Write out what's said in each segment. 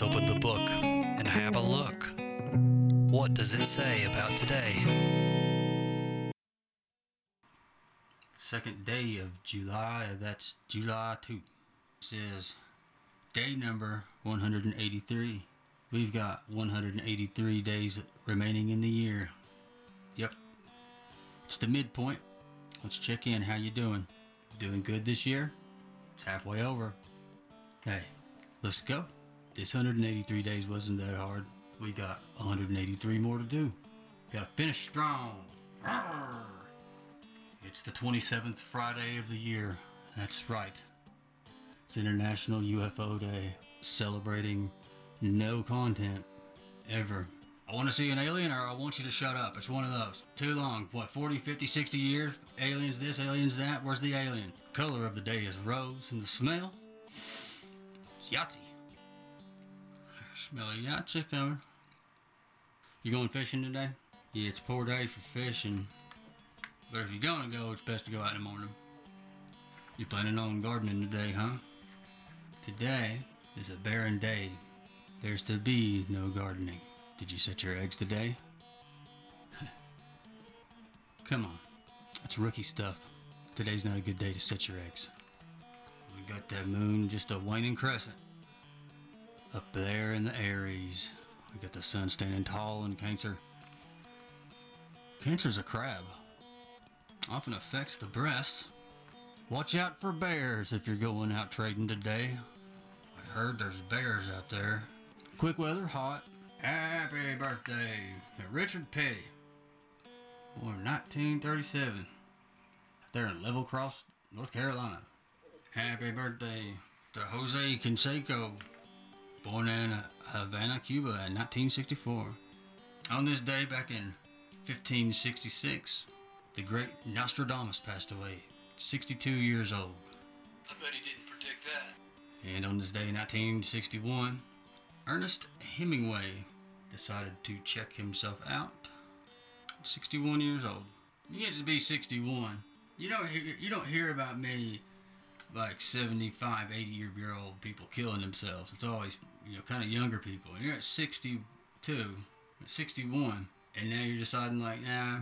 Let's open the book and have a look. What does it say about today? Second day of July, that's July 2. says day number 183. We've got 183 days remaining in the year. Yep. It's the midpoint. Let's check in. How you doing? Doing good this year? It's halfway over. Hey, let's go. This 183 days wasn't that hard. We got 183 more to do. Gotta finish strong. It's the 27th Friday of the year. That's right. It's International UFO Day, celebrating no content ever. I want to see an alien or I want you to shut up. It's one of those. Too long. What, 40, 50, 60 years? Aliens this, aliens that? Where's the alien? Color of the day is rose, and the smell? It's Yahtzee. Smell a Yahtzee coming. You going fishing today? Yeah, it's a poor day for fishing. But if you're gonna go, it's best to go out in the morning. You planning on gardening today, huh? Today is a barren day. There's to be no gardening. Did you set your eggs today? Come on. That's rookie stuff. Today's not a good day to set your eggs. We got that moon just a waning crescent. Up there in the Aries. We got the sun standing tall in Cancer. Cancer's a crab. Often affects the breasts. Watch out for bears if you're going out trading today. I heard there's bears out there. Quick weather, hot. Happy birthday, to Richard Petty. Born 1937. There in Level Cross, North Carolina. Happy birthday to Jose Canseco. Born in uh, Havana, Cuba in 1964. On this day back in 1566, the great Nostradamus passed away, 62 years old. I bet he didn't predict that. And on this day, 1961, Ernest Hemingway decided to check himself out. 61 years old. You get to be 61. You don't hear, you don't hear about many like 75, 80 year old people killing themselves. It's always you know kind of younger people. And you're at 62, 61, and now you're deciding like, nah,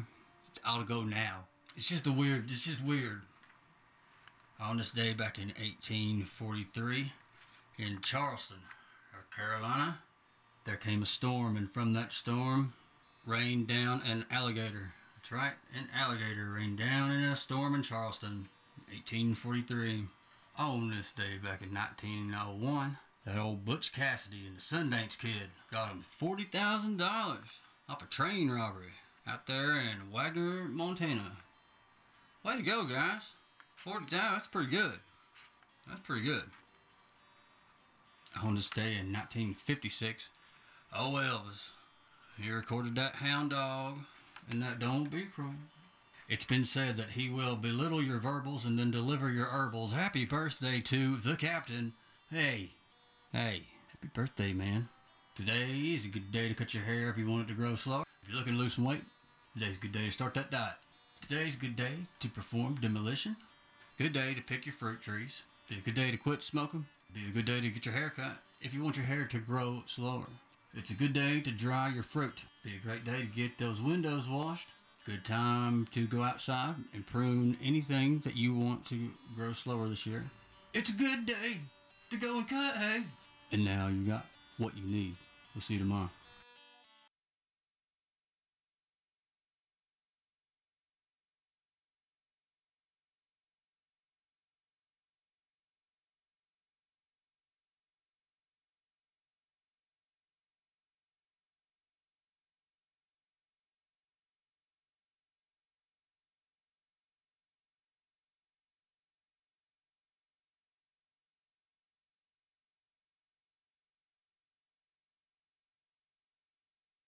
I'll go now. It's just a weird. It's just weird. On this day back in 1843, in Charleston, North Carolina, there came a storm, and from that storm, rained down an alligator. That's right, an alligator rained down in a storm in Charleston, 1843. On this day back in 1901, that old Butch Cassidy and the Sundance Kid got him $40,000 off a train robbery out there in Wagner, Montana. Way to go, guys. 40,000, that's pretty good. That's pretty good. On this day in 1956, oh Elvis, he recorded that hound dog and that don't be cruel. It's been said that he will belittle your verbals and then deliver your herbals. Happy birthday to the captain. Hey, hey, happy birthday, man. Today is a good day to cut your hair if you want it to grow slow. If you're looking to lose some weight, today's a good day to start that diet. Today's a good day to perform demolition. Good day to pick your fruit trees. Be a good day to quit smoking. Be a good day to get your hair cut if you want your hair to grow slower. It's a good day to dry your fruit. Be a great day to get those windows washed. Good time to go outside and prune anything that you want to grow slower this year. It's a good day to go and cut hay. And now you got what you need. We'll see you tomorrow.